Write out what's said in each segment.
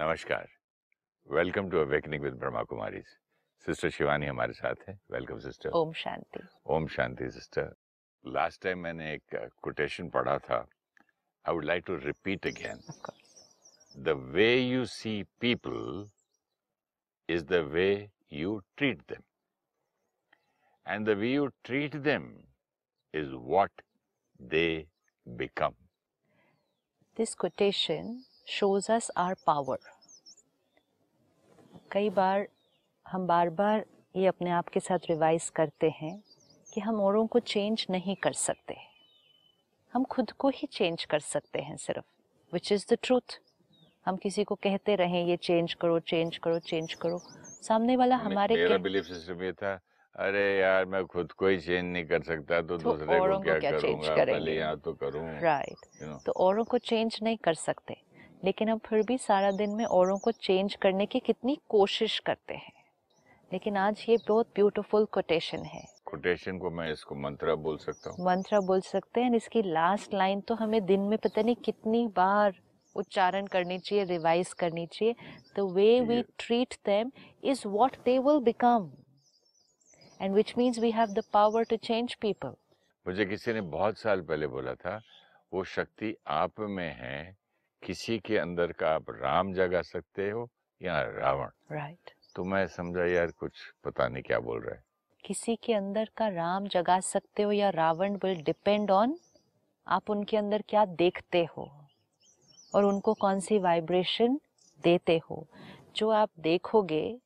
नमस्कार। Welcome to awakening with Brahma Kumari sister Shivani हमारे साथ है। Welcome sister Om Shanti. Om Shanti sister last time मैंने एक कोटेशन पढ़ा था। I would like to repeat again the way you see people is the way you treat them. And the way you treat them is what they become this quotation shows us our power. कई बार हम बार बार ये अपने आप के साथ revise करते हैं कि हम औरों को चेंज नहीं कर सकते हम खुद को ही चेंज कर सकते हैं सिर्फ़ विच इज़ द ट्रूथ हम किसी को कहते रहें ये चेंज करो चेंज करो चेंज करो सामने वाला हमारे मेरा बिलीफ सिस्टम ये था अरे यार मैं खुद को ही चेंज नहीं कर सकता तो, तो दूसरे को क्या, क्या करूँगा पहले यहाँ तो करूँ राइट right. you know? तो औरों को चेंज नहीं कर सकते लेकिन हम फिर भी सारा दिन में औरों को चेंज करने की कितनी कोशिश करते हैं। लेकिन आज ये बहुत ब्यूटीफुल कोटेशन है। कोटेशन को मैं इसको मंत्रा बोल सकता हूँ। मंत्रा बोल सकते हैं इसकी लास्ट लाइन तो हमें दिन में पता नहीं कितनी बार उच्चारण करनी चाहिए रिवाइज करनी चाहिए। The way we treat them is what they will become and which means we have the power to change people मुझे किसी ने बहुत साल पहले बोला था वो शक्ति आप में है किसी के अंदर का आप राम जगा सकते हो या रावण। Right right. तो मैं समझा यार कुछ पता नहीं क्या बोल रहा है। किसी के अंदर का राम जगा सकते हो या रावण विल डिपेंड ऑन आप उनके अंदर क्या देखते हो और उनको कौन सी वाइब्रेशन देते हो। जो आप देखोगे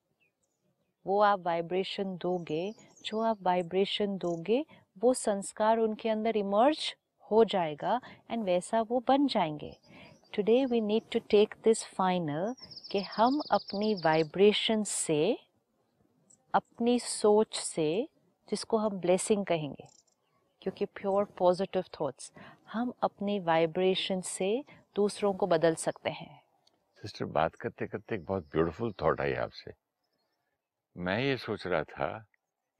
वो आप वाइब्रेशन दोगे जो आप वाइब्रेशन दोगे वो संस्कार उनके अंदर इमर्ज हो जाएगा एंड वैसा वो बन जाएँगे। Today we need to take this final कि हम अपनी वाइब्रेशन से, अपनी सोच से, जिसको हम ब्लेसिंग कहेंगे, क्योंकि प्योर पॉजिटिव थॉट्स हम अपनी वाइब्रेशन से दूसरों को बदल सकते हैं। सिस्टर, बात करते करते एक बहुत ब्यूटीफुल थॉट आई आपसे। मैं ये सोच रहा था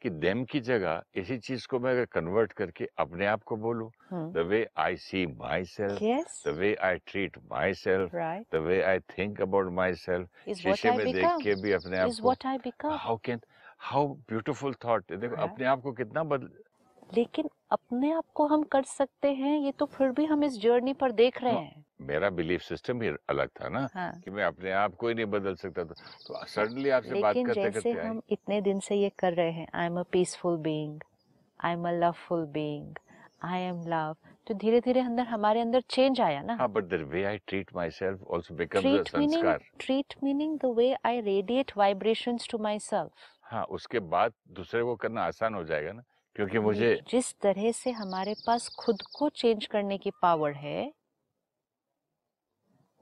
कि देम की जगह इसी चीज़ को मैं अगर कन्वर्ट करके अपने आप को बोलूँ the way I see myself the way I treat myself the way I think about myself शीशे में देख के भी अपने आप को how can how beautiful thought देखो अपने आप को कितना बदल लेकिन अपने आप को हम कर सकते हैं ये तो फिर भी हम इस जर्नी पर देख रहे हैं। मेरा बिलीफ सिस्टम ही अलग था ना हाँ. कि मैं अपने आप को ही नहीं बदल सकता था। तो सडनली आपसे बात करते जैसे करते हम इतने दिन से ये कर रहे हैं I am a peaceful being I am a loveful being I am love तो धीरे धीरे अंदर हमारे अंदर चेंज आया ना। हाँ but the way I treat myself also becomes sanskar treat meaning the way I radiate vibrations to myself हाँ उसके बाद दूसरे को करना आसान हो जाएगा ना क्योंकि मुझे जिस तरह से हमारे पास खुद को चेंज करने की पावर है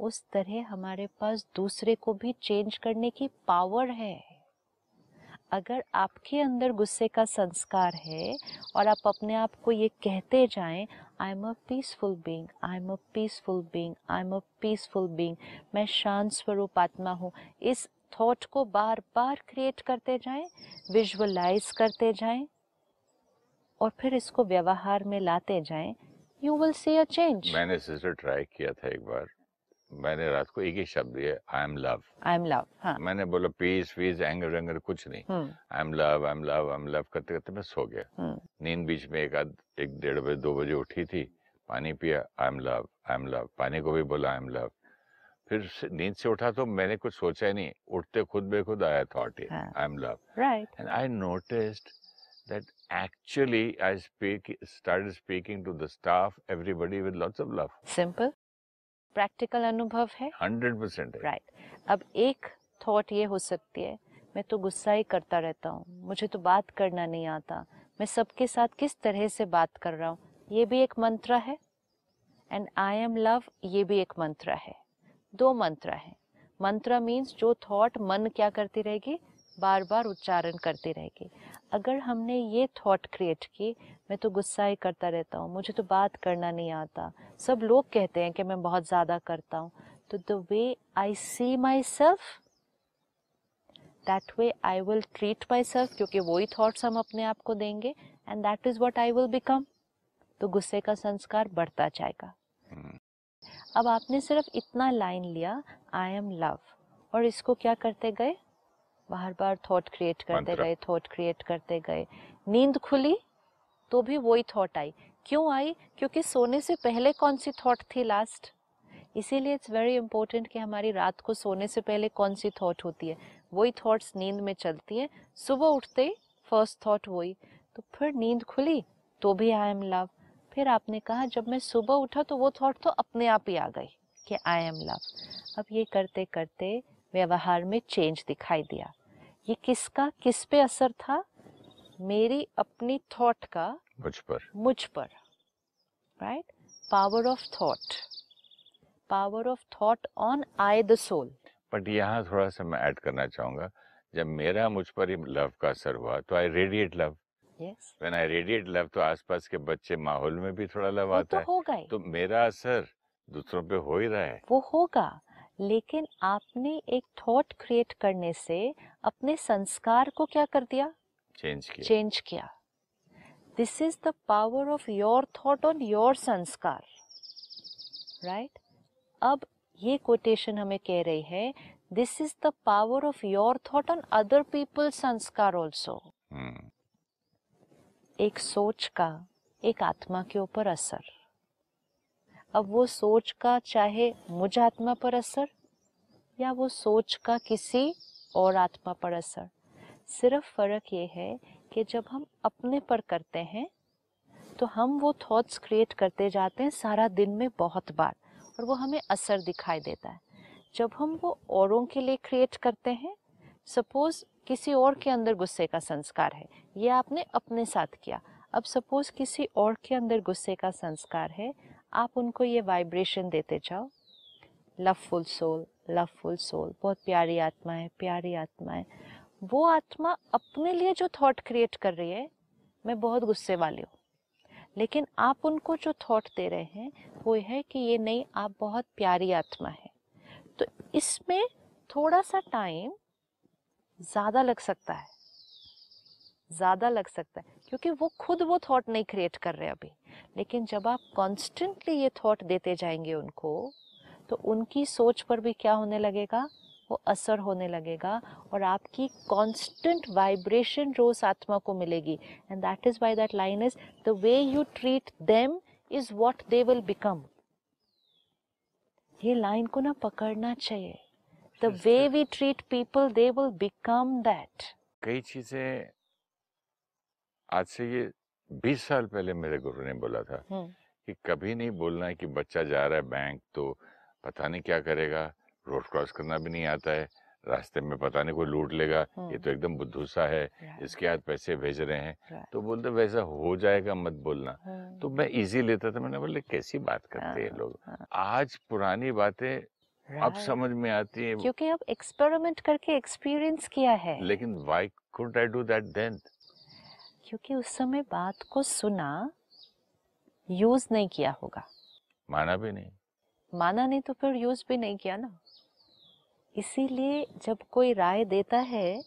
उस तरह हमारे पास दूसरे को भी चेंज करने की पावर है। अगर आपके अंदर गुस्से का संस्कार है और आप अपने आप को ये कहते जाएँ I am a peaceful being I am a peaceful being I am a peaceful being मैं शांत स्वरूप आत्मा हूँ। इस थॉट को बार बार क्रिएट करते जाएँ विजुअलाइज करते जाएँ और फिर इसको व्यवहार में लाते जाएँ। You will see a change मैंने सिस्टर ट्राई किया था एक बार। मैंने रात को एक ही शब्द दिया I am love I am love हाँ। मैंने बोला पीस फ़ीस एंगर एंगर कुछ नहीं। I am love I am love I am love करते करते मैं सो गया। हम्म। नींद बीच में एक आध एक डेढ़ बजे दो बजे उठी थी पानी पिया I am love I am love पानी को भी बोला आई एम लव फिर नींद से उठा तो मैंने कुछ सोचा ही नहीं उठते खुद बेखुद आया thought I am love right and I noticed that actually I speak started speaking to the staff, everybody with lots of love. Simple. Practical अनुभव है? हंड्रेड परसेंट राइट अब एक थॉट ये हो सकती है मैं तो गुस्सा ही करता रहता हूँ मुझे तो बात करना नहीं आता मैं सबके साथ किस तरह से बात कर रहा हूँ ये भी एक मंत्र है? एंड आई एम लव ये भी एक मंत्र है। दो मंत्र है। मंत्र मीन्स जो थॉट मन क्या करती रहेगी? बार बार उच्चारण करती रहेगी। अगर हमने ये थॉट क्रिएट की मैं तो गुस्सा ही करता रहता हूँ मुझे तो बात करना नहीं आता। सब लोग कहते हैं कि मैं बहुत ज़्यादा करता हूँ। तो the way I see myself that way I will treat myself क्योंकि वही थॉट्स हम अपने आप को देंगे and that is what I will become तो गुस्से का संस्कार बढ़ता जाएगा। hmm. अब आपने सिर्फ़ इतना लाइन लिया आई एम लव और इसको क्या करते गए? बार बार थॉट क्रिएट करते गए थॉट क्रिएट करते गए। नींद खुली? तो भी वही थॉट आई। क्यों आई? क्योंकि सोने से पहले कौन सी थॉट थी लास्ट इसीलिए इट्स वेरी इंपॉर्टेंट कि हमारी रात को सोने से पहले कौन सी थॉट होती है। वही थॉट्स नींद में चलती हैं। सुबह उठते ही फ़र्स्ट थॉट वही। तो फिर नींद खुली तो भी आई एम लव फिर आपने कहा, जब मैं सुबह उठा तो वो थॉट तो अपने आप ही आ गई कि आई एम लव अब ये करते करते व्यवहार में चेंज दिखाई दिया। ये किसका, किस पे असर था? मेरी अपनी थॉट का मुझ पर। मुझ पर right power of thought power of thought on I the soul but यहाँ थोड़ा सा मैं ऐड करना चाहूँगा। जब मेरा मुझ पर ही लव का असर हुआ तो I radiate love when I radiate love तो आसपास के बच्चे माहौल में भी थोड़ा लव आता तो है। होगा ही। तो मेरा असर दूसरों पे हो ही रहा है। वो होगा। लेकिन आपने एक थॉट क्रिएट करने से अपने संस्कार को क्या कर दिया? चेंज किया। चेंज किया। This is the power of your thought on your sanskar right अब ये कोटेशन हमें कह रही है this is the power of your thought on other people sanskar also एक सोच का एक आत्मा के ऊपर असर। अब वो सोच का चाहे मुझ आत्मा पर असर या वो सोच का किसी और आत्मा पर असर। सिर्फ़ फ़र्क ये है कि जब हम अपने पर करते हैं तो हम वो थॉट्स क्रिएट करते जाते हैं सारा दिन में बहुत बार, और वो हमें असर दिखाई देता है। जब हम वो औरों के लिए क्रिएट करते हैं सपोज़ किसी और के अंदर गुस्से का संस्कार है, ये आपने अपने साथ किया। अब सपोज़ किसी और के अंदर गुस्से का संस्कार है, आप उनको ये वाइब्रेशन देते जाओ। लवफुल सोल लवफुल सोल बहुत प्यारी आत्मा है, प्यारी आत्मा है। वो आत्मा अपने लिए जो थॉट क्रिएट कर रही है, मैं बहुत गुस्से वाली हूँ। लेकिन आप उनको जो थॉट दे रहे हैं, वो है कि ये नहीं, आप बहुत प्यारी आत्मा है। तो इसमें थोड़ा सा टाइम ज़्यादा लग सकता है। ज़्यादा लग सकता है, क्योंकि वो खुद वो थॉट नहीं क्रिएट कर रहे अभी। लेकिन जब आप कॉन्स्टेंटली ये थॉट देते जाएँगे उनको तो उनकी सोच पर भी क्या होने लगेगा? वो असर होने लगेगा और आपकी कांस्टेंट वाइब्रेशन रोज आत्मा को मिलेगी। And that is why that line is the way you treat them is what they will become ये लाइन को ना पकड़ना चाहिए। The way we treat people they will become that कई चीज़ें आज से ये 20 साल पहले मेरे गुरु ने बोला था कि कभी नहीं बोलना है कि बच्चा जा रहा है बैंक तो पता नहीं क्या करेगा। रोड क्रॉस करना भी नहीं आता है रास्ते में पता नहीं कोई लूट लेगा ये तो एकदम बुद्धू सा है इसके हाथ पैसे भेज रहे हैं। तो बोलते वैसा हो जाएगा मत बोलना। तो मैं इजी लेता था मैंने बोले कैसी बात करते हैं हाँ, लोग? हाँ। आज पुरानी बातें अब समझ में आती है। क्योंकि अब एक्सपेरिमेंट करके एक्सपीरियंस किया है। लेकिन why could I do that then क्योंकि उस समय बात को सुना यूज़ नहीं किया होगा। माना भी नहीं। माना नहीं तो फिर यूज़ भी नहीं किया ना। इसीलिए जब कोई राय देता है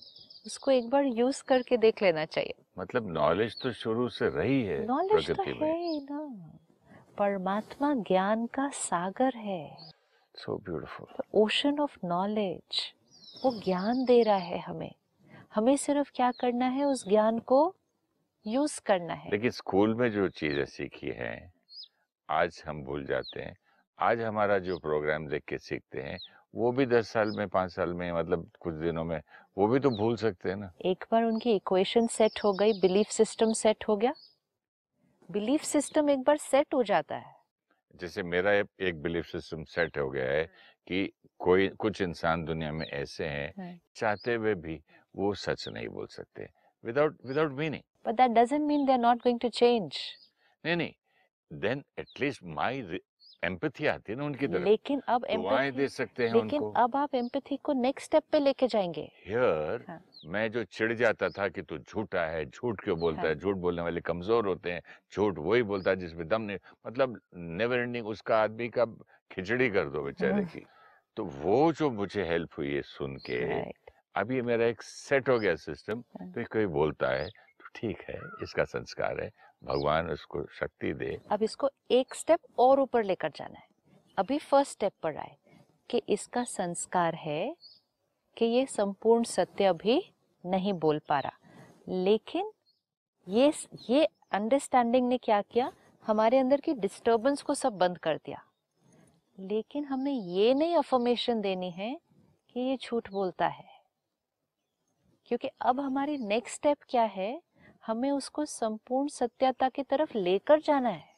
उसको एक बार यूज़ करके देख लेना चाहिए। मतलब नॉलेज तो शुरू से रही है नॉलेज तो है ही ना। परमात्मा ज्ञान का सागर है। So beautiful ocean of knowledge वो ज्ञान दे रहा है हमें। हमें सिर्फ़ क्या करना है उस ज्ञान को यूज़ करना है। लेकिन स्कूल में जो चीज़ें सीखी हैं आज हम भूल जाते हैं। आज हमारा जो प्रोग्राम देख के सीखते हैं वो भी दस साल में पाँच साल में मतलब कुछ दिनों में वो भी तो भूल सकते हैं ना। एक बार उनकी इक्वेशन सेट हो गई बिलीफ सिस्टम सेट हो गया। बिलीफ सिस्टम एक बार सेट हो जाता है। जैसे मेरा एक- बिलीफ सिस्टम सेट हो गया है कि कोई कुछ इंसान दुनिया में ऐसे हैं हम्म। चाहते हुए भी वो सच नहीं बोल सकते। Without without meaning but that doesn't mean they are not going to change नहीं। नहीं देन एटलीस्ट माई एम्पथी आती है ना उनकी तरफ़ लेकिन अब दुआएँ दे सकते हैं लेकिन उनको अब आप एम्पैथी को नेक्स्ट स्टेप पे लेके जाएँगे हियर हाँ। मैं जो चिढ़ जाता था कि तू झूठा है झूठ क्यों बोलता हाँ। है झूठ बोलने वाले कमज़ोर होते हैं झूठ वही बोलता है जिसमें दम नहीं मतलब नेवर एंडिंग उसका आदमी का खिचड़ी कर दो बेचारे हाँ। की तो वो जो मुझे हेल्प हुई है सुन के अब ये मेरा एक सेट हो गया सिस्टम हाँ। तो कोई बोलता है तो ठीक है इसका संस्कार है भगवान उसको शक्ति दे। अब इसको एक स्टेप और ऊपर लेकर जाना है। अभी फ़र्स्ट स्टेप पर आए कि इसका संस्कार है कि ये संपूर्ण सत्य अभी नहीं बोल पा रहा। लेकिन ये ये अंडरस्टैंडिंग ने क्या किया? हमारे अंदर की डिस्टरबेंस को सब बंद कर दिया। लेकिन हमें ये नहीं अफर्मेशन देनी है कि ये झूठ बोलता है। क्योंकि अब हमारी नेक्स्ट स्टेप क्या है? हमें उसको संपूर्ण सत्यता की तरफ़ लेकर जाना है।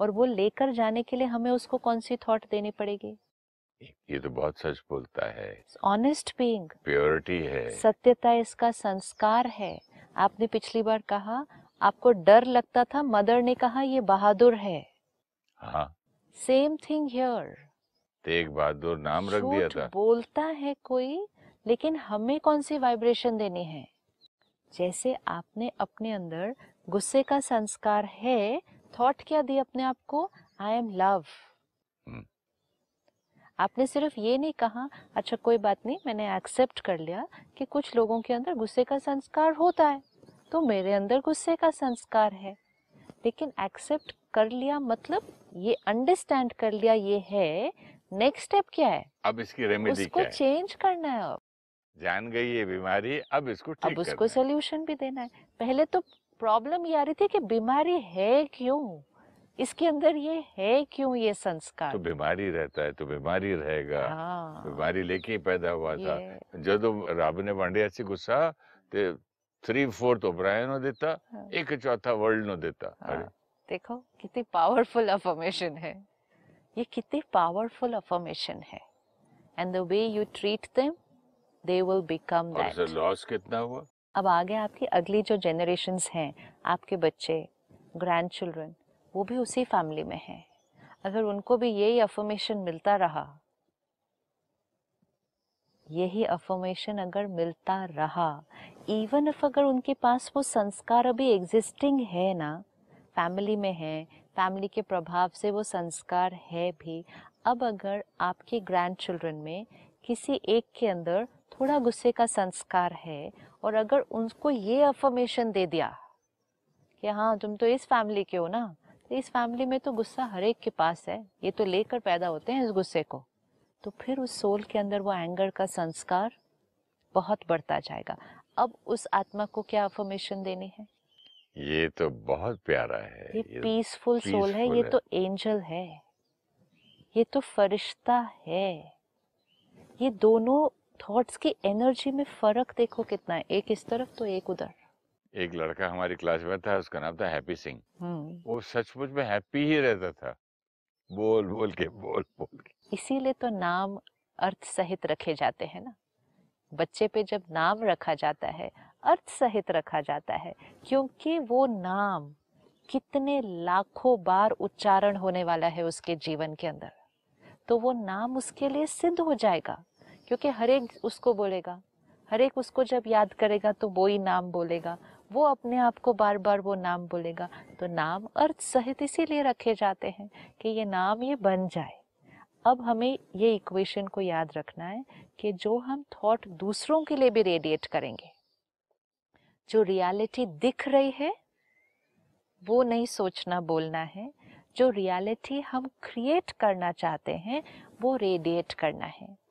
और वो लेकर जाने के लिए हमें उसको कौन सी थॉट देनी पड़ेगी? ये तो बहुत सच बोलता है। ऑनेस्ट बीइंग प्योरिटी है। सत्यता इसका संस्कार है। आपने पिछली बार कहा आपको डर लगता था मदर ने कहा ये बहादुर है। हाँ। Same thing here Tegh Bahadur नाम रख दिया था। बोलता है कोई लेकिन हमें कौन सी वाइब्रेशन देनी है? जैसे आपने अपने अंदर गुस्से का संस्कार है थॉट क्या दी अपने आप को? आई एम लव आपने सिर्फ़ ये नहीं कहा अच्छा कोई बात नहीं मैंने एक्सेप्ट कर लिया कि कुछ लोगों के अंदर गुस्से का संस्कार होता है तो मेरे अंदर गुस्से का संस्कार है। लेकिन एक्सेप्ट कर लिया मतलब ये अंडरस्टैंड कर लिया ये है नेक्स्ट स्टेप क्या है? अब इसकी रेमेडी उसको क्या है? चेंज करना है अब। जान गई ये बीमारी अब इसको अब उसको सोल्यूशन भी देना है। पहले तो प्रॉब्लम ये आ रही थी कि बीमारी है क्यों? इसके अंदर ये है क्यों ये संस्कार? तो बीमारी रहता है तो बीमारी रहेगा। हाँ। बीमारी लेके ही पैदा हुआ था। जो तो रब ने बांडिया से गुस्सा तो थ्री फोर्थ ओब्रायन नो देता हाँ। एक चौथा वर्ल्ड नो देता। हाँ, देखो कितनी पावरफुल अफॉर्मेशन है। ये कितनी पावरफुल अफॉर्मेशन है। And the way you treat them they will become that और लॉस कितना हुआ? अब आगे आपकी अगली जो जनरेशन्स हैं आपके बच्चे ग्रैंड चिल्ड्रन वो भी उसी फैमिली में हैं। अगर उनको भी यही अफर्मेशन मिलता रहा यही अफर्मेशन अगर मिलता रहा इवन इफ़ अगर उनके पास वो संस्कार अभी एग्जिस्टिंग है ना फैमिली में है फैमिली के प्रभाव से वो संस्कार है भी अब अगर आपके ग्रैंड चिल्ड्रन में किसी एक के अंदर थोड़ा गुस्से का संस्कार है और अगर उनको ये अफर्मेशन दे दिया कि हाँ तुम तो इस फैमिली के हो ना तो इस फैमिली में तो गुस्सा हर एक के पास है ये तो लेकर पैदा होते हैं इस गुस्से को तो फिर उस सोल के अंदर वो एंगर का संस्कार बहुत बढ़ता जाएगा अब उस आत्मा को क्या अफर्मेशन देनी है ये तो बहुत प्यारा है ये ये पीसफुल सोल है ये है। तो एंजल है ये तो फरिश्ता है ये दोनों थॉट्स की एनर्जी में फ़र्क देखो कितना है। एक इस तरफ़ तो एक उधर। एक लड़का हमारी क्लास में था उसका नाम था हैप्पी सिंह हम्म। वो सचमुच में हैप्पी ही रहता था। बोल बोल के बोल बोल के। इसीलिए तो नाम अर्थ सहित रखे जाते हैं ना। बच्चे पे जब नाम रखा जाता है अर्थ सहित रखा जाता है क्योंकि वो नाम कितने लाखों बार उच्चारण होने वाला है उसके जीवन के अंदर। तो वो नाम उसके लिए सिद्ध हो जाएगा। क्योंकि हर एक उसको बोलेगा। हर एक उसको जब याद करेगा तो वो ही नाम बोलेगा। वो अपने आप को बार बार वो नाम बोलेगा। तो नाम अर्थ सहित इसीलिए रखे जाते हैं कि ये नाम ये बन जाए। अब हमें ये इक्वेशन को याद रखना है कि जो हम थॉट दूसरों के लिए भी रेडिएट करेंगे। जो रियलिटी दिख रही है, वो नहीं सोचना, बोलना है। जो रियलिटी हम क्रिएट करना चाहते हैं, वो रेडिएट करना है।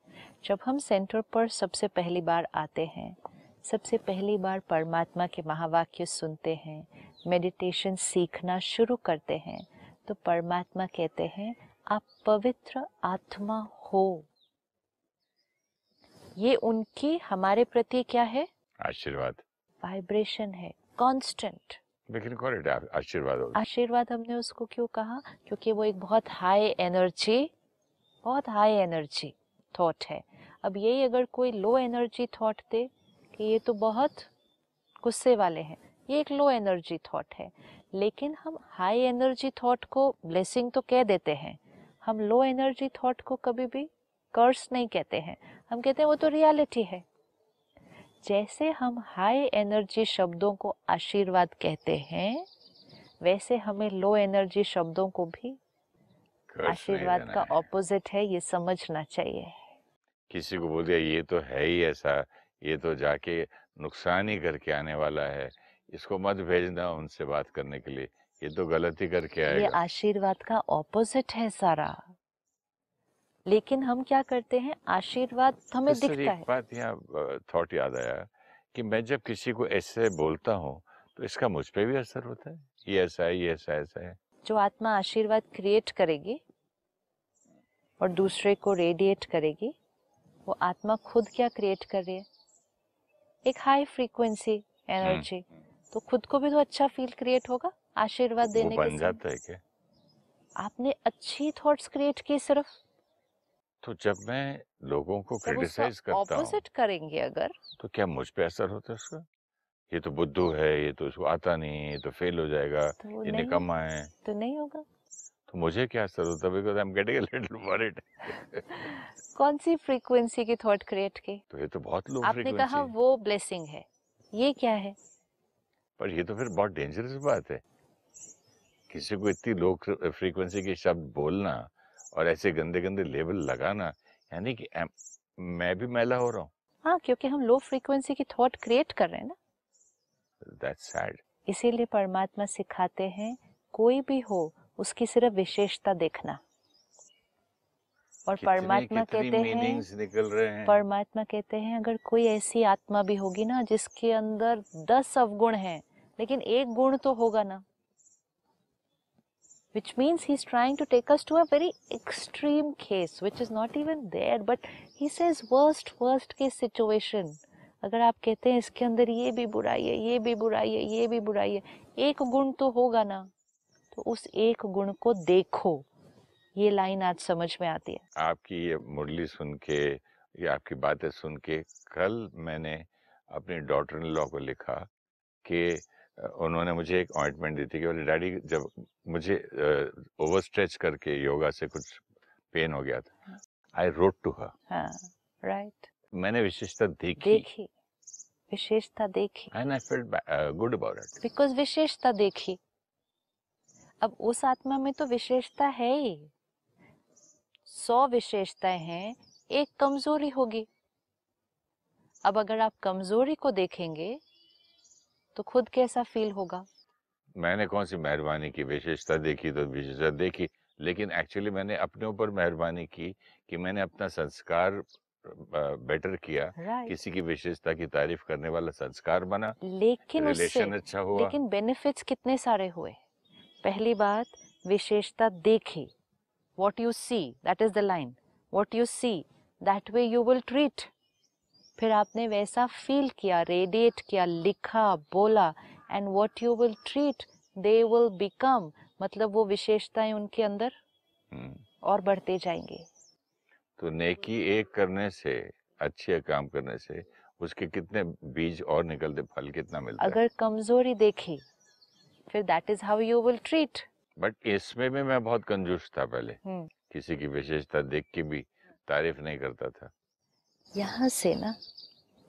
जब हम सेंटर पर सबसे पहली बार आते हैं सबसे पहली बार परमात्मा के महावाक्य सुनते हैं मेडिटेशन सीखना शुरू करते हैं तो परमात्मा कहते हैं आप पवित्र आत्मा हो। ये उनकी हमारे प्रति क्या है? आशीर्वाद। वाइब्रेशन है कांस्टेंट लेकिन आशीर्वाद आशीर्वाद हमने उसको क्यों कहा? क्योंकि वो एक बहुत हाई एनर्जी बहुत हाई एनर्जी थॉट है। अब यही अगर कोई लो एनर्जी थॉट दे कि ये तो बहुत गुस्से वाले हैं ये एक लो एनर्जी थॉट है। लेकिन हम हाई एनर्जी थॉट को ब्लेसिंग तो कह देते हैं। हम लो एनर्जी थॉट को कभी भी कर्स नहीं कहते हैं। हम कहते हैं वो तो रियलिटी है। जैसे हम हाई एनर्जी शब्दों को आशीर्वाद कहते हैं वैसे हमें लो एनर्जी शब्दों को भी आशीर्वाद का। ऑपोजिट है ये समझना चाहिए। किसी को बोल दिया ये तो है ही ऐसा ये तो जाके नुकसान ही करके आने वाला है। इसको मत भेजना उनसे बात करने के लिए। ये तो गलती करके ये आशीर्वाद का ऑपोजिट है सारा। लेकिन हम क्या करते हैं? आशीर्वाद हमें तो दिखता एक है। बात यहाँ थॉट याद आया कि मैं जब किसी को ऐसे बोलता हूँ तो इसका मुझ पर भी असर होता है? ये ऐसा है ये ऐसा ऐसा है। जो आत्मा आशीर्वाद क्रिएट करेगी और दूसरे को रेडिएट करेगी वो आत्मा खुद क्या क्रिएट कर रही है? एक हाई फ्रीक्वेंसी एनर्जी तो खुद को भी तो अच्छा फील क्रिएट होगा आशीर्वाद देने के बन समय जाता है क्या? आपने अच्छी थॉट्स क्रिएट की सिर्फ़? तो जब मैं लोगों को क्रिटिसाइज करता हूँ। ऑपोजिट करेंगे अगर। तो क्या मुझ पे असर होता है उसका? ये तो बुद्धू है ये तो इसको आता नहीं है ये तो फेल हो जाएगा तो ये निकम्मा है। तो नहीं होगा। तो मुझे क्या असर होता है? Because I am getting little worried कौन सी फ्रीक्वेंसी की थॉट क्रिएट की? तो ये तो बहुत लो आपने कहा वो ब्लेसिंग है। ये क्या है? पर ये तो फिर बहुत डेंजरस बात है। किसी को इतनी लो फ्रीक्वेंसी के शब्द बोलना और ऐसे गंदे गंदे लेबल लगाना यानी कि मैं भी मैला हो रहा हूँ। हाँ क्योंकि हम लो फ्रीक्वेंसी की थॉट क्रिएट कर रहे हैं ना। दैट्स सैड इसीलिए परमात्मा सिखाते हैं कोई भी हो उसकी सिर्फ़ विशेषता देखना। और परमात्मा कहते हैं मीनिंग्स निकल रहे हैं। परमात्मा कहते हैं अगर कोई ऐसी आत्मा भी होगी ना जिसके अंदर दस अवगुण हैं लेकिन एक गुण तो होगा ना। Which means he's trying to take us to a very extreme case which is not even there but he says worst worst case situation अगर आप कहते हैं इसके अंदर ये भी बुराई है ये भी बुराई है ये भी बुराई है एक गुण तो होगा ना। तो उस एक गुण को देखो। ये लाइन आज समझ में आती है। आपकी ये मुरली सुन के या आपकी बातें सुन के कल मैंने अपने डॉटर इन लॉ को लिखा कि उन्होंने मुझे एक ऑइंटमेंट दी थी कि बोले डैडी जब मुझे ओवर स्ट्रेच करके योगा से कुछ पेन हो गया था। आई रोट टू हर हाँ राइट मैंने विशेषता देखी। देखी। विशेषता देखी। And I felt good about it because विशेषता देखी। अब उस आत्मा में तो विशेषता है ही। सौ विशेषताएँ हैं एक कमज़ोरी होगी। अब अगर आप कमज़ोरी को देखेंगे तो खुद कैसा फील होगा? मैंने कौन सी मेहरबानी की? विशेषता देखी तो विशेषता देखी लेकिन एक्चुअली मैंने अपने ऊपर मेहरबानी की कि मैंने अपना संस्कार बेटर किया राइट किसी की विशेषता की तारीफ़ करने वाला संस्कार बना लेकिन रिलेशन अच्छा हुआ। लेकिन बेनिफिट्स कितने सारे हुए? पहली बात विशेषता देखी। What you see that is the line. What you see that way you will treat. फिर आपने वैसा फील किया रेडिएट किया लिखा बोला and what you will treat they will become. मतलब वो विशेषताएँ उनके अंदर हम्म, और बढ़ते जाएँगे। तो नेकी एक करने से अच्छे काम करने से उसके कितने बीज और निकलते फल कितना मिलता अगर है? अगर कमज़ोरी देखी फिर that is how you will treat but इसमें भी मैं बहुत कंजूस था पहले। किसी की विशेषता देख के भी तारीफ़ नहीं करता था। यहाँ से ना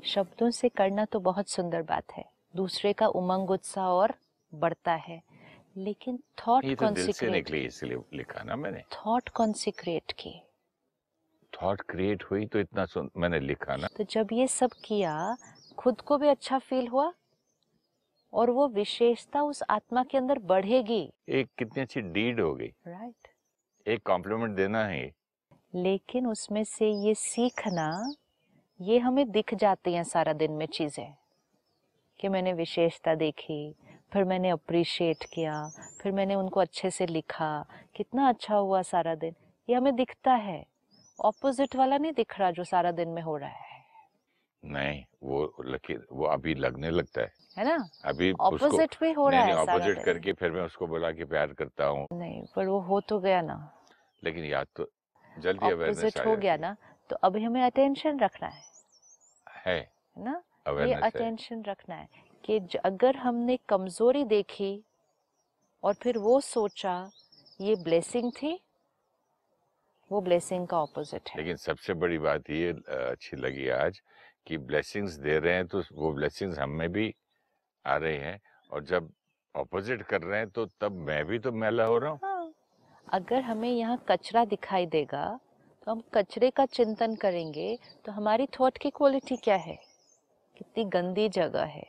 शब्दों से करना तो बहुत सुंदर बात है। दूसरे का उमंग उत्साह और बढ़ता है। लेकिन थॉट तो दिल से निकली इसलिए लिखा ना मैंने। थॉट कॉन्सिक्रेट की। थॉट क्रिएट हुई तो इतना मैंने लिखा ना। तो जब ये सब किया खुद को भी अच्छा फील हुआ? और वो विशेषता उस आत्मा के अंदर बढ़ेगी। एक कितनी अच्छी डीड हो गई। राइट एक कॉम्प्लीमेंट देना है लेकिन उसमें से ये सीखना ये हमें दिख जाती हैं सारा दिन में चीज़ें कि मैंने विशेषता देखी फिर मैंने अप्रिशिएट किया फिर मैंने उनको अच्छे से लिखा कितना अच्छा हुआ सारा दिन। ये हमें दिखता है। ऑपोजिट वाला नहीं दिख रहा जो सारा दिन में हो रहा है। नहीं वो लकी वो अभी लगने लगता है। है ना? अभी ऑपोजिट भी हो रहा है ऑपोजिट करके फिर मैं उसको बोला कि प्यार करता हूँ। नहीं पर वो हो तो गया ना। लेकिन याद तो जल्दी अवेयरनेस हो गया ना तो अभी हमें अटेंशन रखना है। है। ना? ये अटेंशन रखना है कि अगर हमने कमज़ोरी देखी और फिर वो सोचा ये ब्लेसिंग थी वो ब्लेसिंग का ऑपोजिट है। लेकिन सबसे बड़ी बात ये अच्छी लगी आज कि ब्लेसिंग्स दे रहे हैं तो वो ब्लेसिंग्स हमें भी आ रहे हैं और जब ऑपोजिट कर रहे हैं तो तब मैं भी तो मैला हो रहा हूँ। हाँ अगर हमें यहाँ कचरा दिखाई देगा तो हम कचरे का चिंतन करेंगे तो हमारी थॉट की क्वालिटी क्या है? कितनी गंदी जगह है।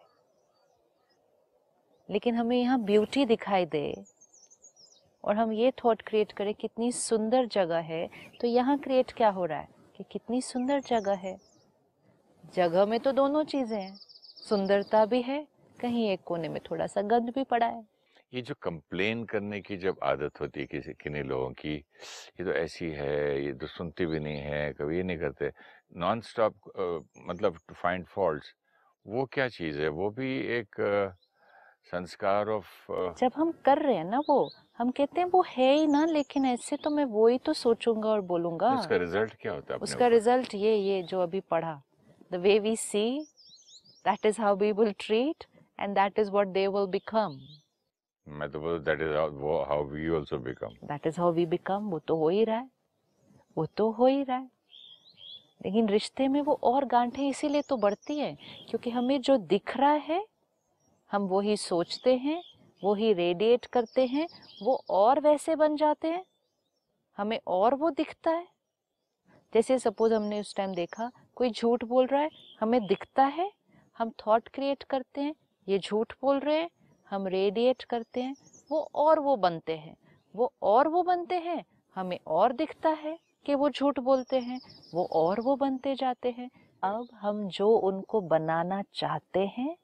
लेकिन हमें यहाँ ब्यूटी दिखाई दे और हम ये थॉट क्रिएट करें, कितनी सुंदर जगह है तो यहाँ क्रिएट क्या हो रहा है? कि कितनी सुंदर जगह है। जगह में तो दोनों चीज़ें हैं। सुंदरता भी है कहीं एक कोने में थोड़ा सा गंद भी पड़ा है। ये जो कंप्लेन करने की जब आदत होती है किसी किन्हीं लोगों की ये तो ऐसी है ये तो सुनती भी नहीं है कभी ये नहीं करते। नॉन स्टॉप मतलब टू फाइंड फॉल्ट्स वो क्या चीज़ है? वो भी एक uh, संस्कार ऑफ़ जब हम कर रहे हैं ना वो हम कहते हैं वो है ही ना लेकिन ऐसे तो मैं वो ही तो सोचूँगा और बोलूँगा। उसका रिज़ल्ट क्या होता है उसका रिज़ल्ट ये ये जो अभी पढ़ा the way we see that is how we will treat that is what they will become मैं तो बोलूँ that is how we also become that is how we become वो तो हो ही रहा है। वो तो हो ही रहा है। लेकिन रिश्ते में वो और गांठें इसीलिए तो बढ़ती हैं क्योंकि हमें जो दिख रहा है हम वो ही सोचते हैं वो ही रेडिएट करते हैं वो और वैसे बन जाते हैं। हमें और वो दिखता है। जैसे सपोज़ हमने उस टाइम देखा कोई झूठ बोल रहा है हमें दिखता है हम थॉट क्रिएट करते हैं ये झूठ बोल रहे हैं, हम रेडिएट करते हैं, वो और वो बनते हैं। वो और वो बनते हैं, हमें और दिखता है कि वो झूठ बोलते हैं, वो और वो बनते जाते हैं। अब हम जो उनको बनाना चाहते हैं,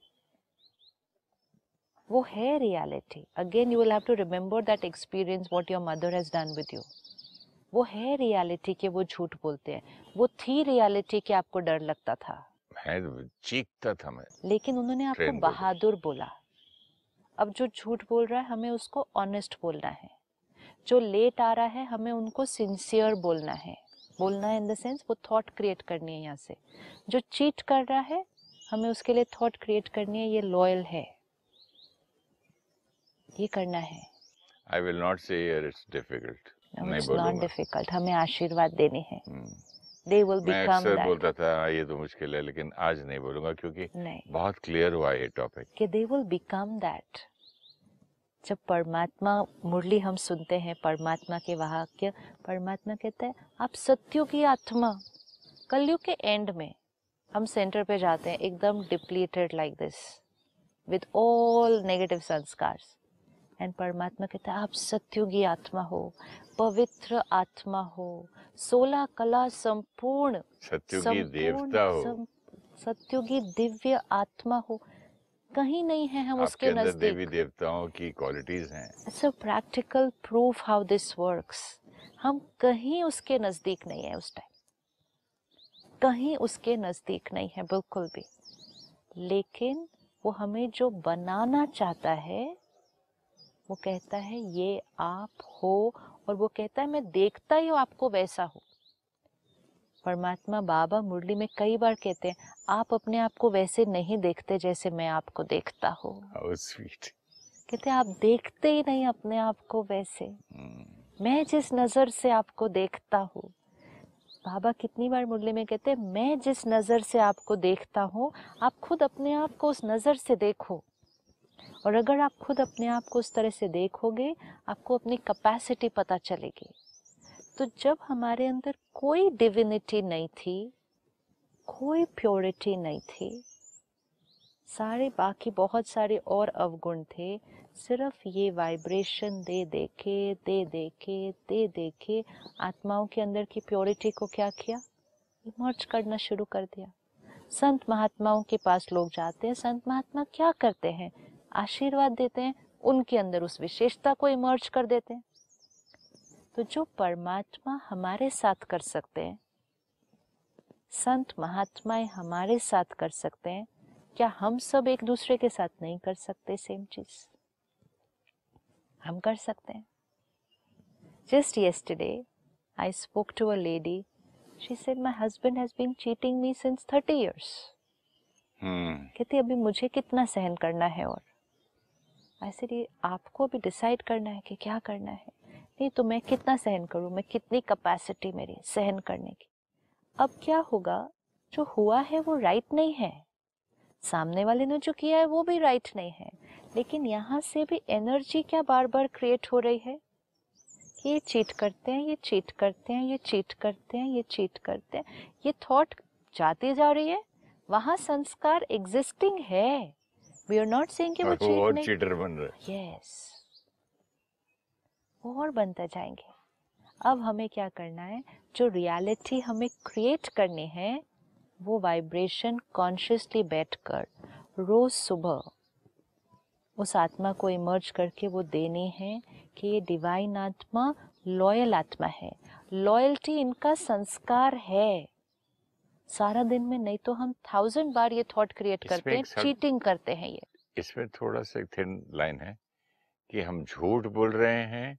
वो है reality again you will have to remember that experience what your mother has done with you वो है रियलिटी कि वो झूठ बोलते हैं। वो थी रियलिटी कि आपको डर लगता था। मैं चीखता था मैं। लेकिन उन्होंने आपको बहादुर बोला। अब जो झूठ बोल रहा है हमें उसको ऑनेस्ट बोलना है। जो लेट आ रहा है हमें उनको सिंसियर बोलना है। बोलना है इन द सेंस वो थॉट क्रिएट करनी है यहाँ से। जो चीट कर रहा है हमें उसके लिए थॉट क्रिएट करनी है ये लॉयल है। ये करना है। I will not say it's difficult नहीं इट्स नॉट डिफ़िकल्ट हमें आशीर्वाद देने हैं। दे विल बिकम दैट बोलता था ये तो मुश्किल है लेकिन आज नहीं बोलूँगा क्योंकि नहीं। बहुत क्लियर हुआ ये टॉपिक कि दे विल बिकम दैट जब परमात्मा मुरली हम सुनते हैं परमात्मा के वाक्य परमात्मा कहता है आप सत्यों की आत्मा कलयुग के एंड में हम सेंटर पे जाते हैं एकदम depleted like this with all negative sanskars and परमात्मा कहते हैं आप सत्युगी आत्मा हो पवित्र आत्मा हो। सोलह कला संपूर्ण सत्युगी देवता हो। सत्युगी दिव्य आत्मा हो। कहीं नहीं है हम उसके नज़दीक। देवी देवताओं की क्वालिटीज हैं। It's a practical proof how this works हम कहीं उसके नज़दीक नहीं है उस टाइम कहीं उसके नज़दीक नहीं है बिल्कुल भी। लेकिन वो हमें जो बनाना चाहता है वो कहता है ये आप हो और वो कहता है मैं देखता ही हूँ आपको वैसा हो। परमात्मा बाबा मुरली में कई बार कहते हैं आप अपने आप को वैसे नहीं देखते जैसे मैं आपको देखता हूँ। कहते आप देखते ही नहीं अपने आप को वैसे। Hmm. मैं जिस नज़र से आपको देखता हूँ। बाबा कितनी बार मुरली में कहते हैं मैं जिस नज़र से आपको देखता हूँ आप खुद अपने आप को उस नज़र से देखो। और अगर आप खुद अपने आप को उस तरह से देखोगे, आपको अपनी कैपेसिटी पता चलेगी। तो जब हमारे अंदर कोई डिविनिटी नहीं थी, कोई प्योरिटी नहीं थी, सारे बाकी बहुत सारे और अवगुण थे, सिर्फ़ ये वाइब्रेशन दे देखे दे देखे दे देखे आत्माओं के अंदर की प्योरिटी को क्या किया? इमर्ज करना शुरू कर दिया। संत महात्माओं के पास लोग जाते हैं, संत महात्मा क्या करते हैं? आशीर्वाद देते हैं उनके अंदर उस विशेषता को इमर्ज कर देते हैं तो जो परमात्मा हमारे साथ कर सकते हैं संत महात्माएँ हमारे साथ कर सकते हैं क्या हम सब एक दूसरे के साथ नहीं कर सकते सेम चीज़ हम कर सकते हैं just yesterday I spoke to a lady. She said, My husband has been cheating me since 30 years. Hmm. कहती अभी मुझे कितना सहन करना है और ऐसे लिए आपको भी डिसाइड करना है कि क्या करना है। नहीं तो मैं कितना सहन करूँ? मैं कितनी कैपेसिटी मेरी सहन करने की? अब क्या होगा? जो हुआ है वो राइट नहीं है। सामने वाले ने जो किया है वो भी राइट नहीं है। लेकिन यहाँ से भी एनर्जी क्या बार बार क्रिएट हो रही है? कि ये चीट करते हैं, ये चीट करते हैं, ये चीट करते हैं, ये चीट करते हैं। ये थॉट जाती जा रही है। वहाँ संस्कार एग्जिस्टिंग है। वी आर नॉट सेइंग कि वो चीट और चीटर बन रहे यस वो और बनते जाएँगे। अब हमें क्या करना है? जो रियलिटी हमें क्रिएट करनी है वो वाइब्रेशन कॉन्शियसली बैठकर रोज सुबह उस आत्मा को इमर्ज करके वो देने हैं कि ये डिवाइन आत्मा लॉयल आत्मा है। लॉयल्टी इनका संस्कार है। सारा दिन में नहीं तो हम थाउज़ेंड बार ये थॉट क्रिएट करते हैं चीटिंग करते हैं ये। इसमें थोड़ा सा थिन लाइन है कि हम झूठ बोल रहे हैं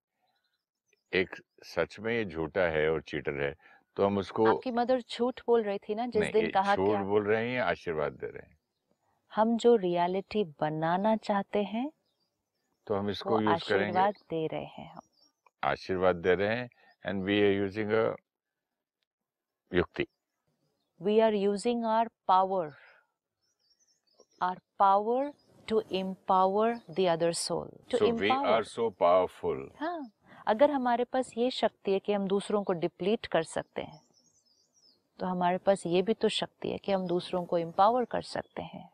एक सच में ये झूठा है और चीटर है तो हम उसको आपकी मदर झूठ बोल रही थी ना जिस दिन कहा झूठ बोल रहे हैं आशीर्वाद दे रहे हैं? हम जो रियलिटी बनाना चाहते हैं तो हम इसको यूज़ करेंगे। आशीर्वाद दे रहे हैं हम। आशीर्वाद दे रहे हैं and we are using a युक्ति। We are using our power our power to empower the other soul to so empower. we are so powerful हाँ अगर हमारे पास ये शक्ति है कि हम दूसरों को डिप्लीट कर सकते हैं तो हमारे पास ये भी तो शक्ति है कि हम दूसरों को एम्पावर कर सकते हैं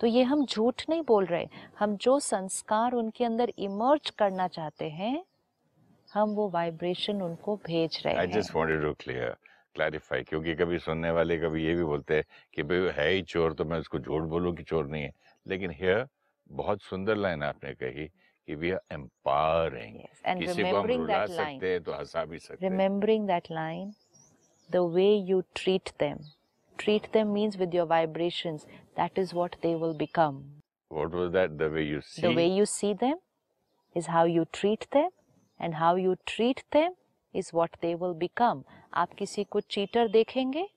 तो ये हम झूठ नहीं बोल रहे हम जो संस्कार उनके अंदर इमर्ज करना चाहते हैं हम वो वाइब्रेशन उनको भेज रहे हैं। I just wanted to clear, clarify क्योंकि कभी सुनने वाले कभी ये भी बोलते हैं कि भाई है ही चोर तो मैं उसको झूठ बोलूँ कि चोर नहीं है लेकिन हियर बहुत सुंदर लाइन आपने कही कि वी आर एम्पावरिंग किसी को हम रुला सकते हैं तो हंसा भी सकते हैं remembering that line the way you treat them treat them means with your vibrations that is what they will become what was that the way you see the way you see them is how you treat them and how you treat them is what they will become आप किसी को cheater देखेंगे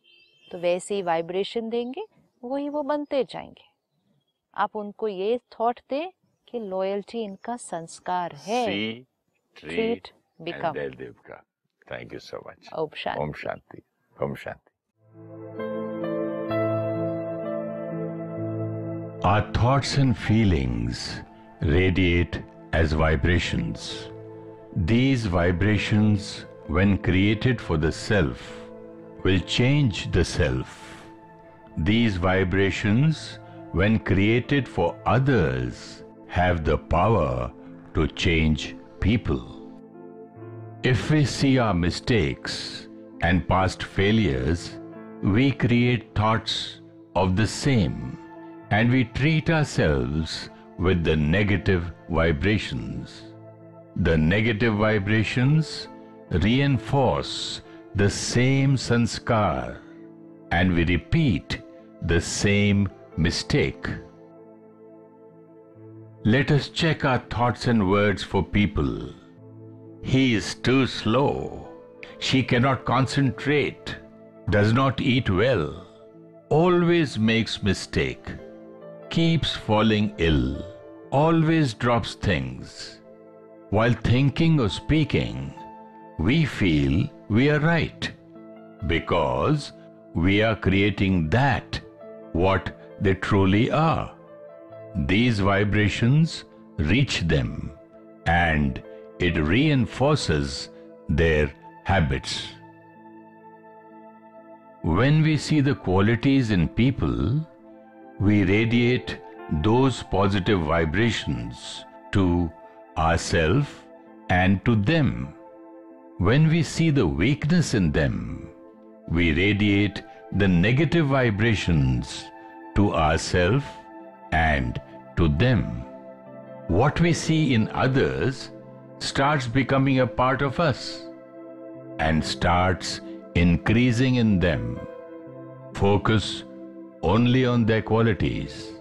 तो वैसे ही vibration देंगे वही वो बनते जाएँगे। आप उनको ये थॉट दे कि लॉयल्टी इनका संस्कार है। ट्रीट बिकम का thank you so much Om Shanti Om Shanti Om Shanti Our thoughts and feelings radiate as vibrations. These vibrations, when created for the self, will change the self. These vibrations when created for others, have the power to change people. If we see our mistakes and past failures, we create thoughts of the same and we treat ourselves with the negative vibrations. The negative vibrations reinforce the same sanskar and we repeat the same mistake. Let us check our thoughts and words for people. He is too slow. She cannot concentrate, does not eat well, always makes mistake, keeps falling ill, always drops things. While thinking or speaking, we feel we are right because we are creating that what they truly are. These vibrations reach them and it reinforces their habits. When we see the qualities in people, we radiate those positive vibrations to ourselves and to them. When we see the weakness in them, we radiate the negative vibrations to ourselves and to them. What we see in others starts becoming a part of us and starts increasing in them. Focus only on their qualities.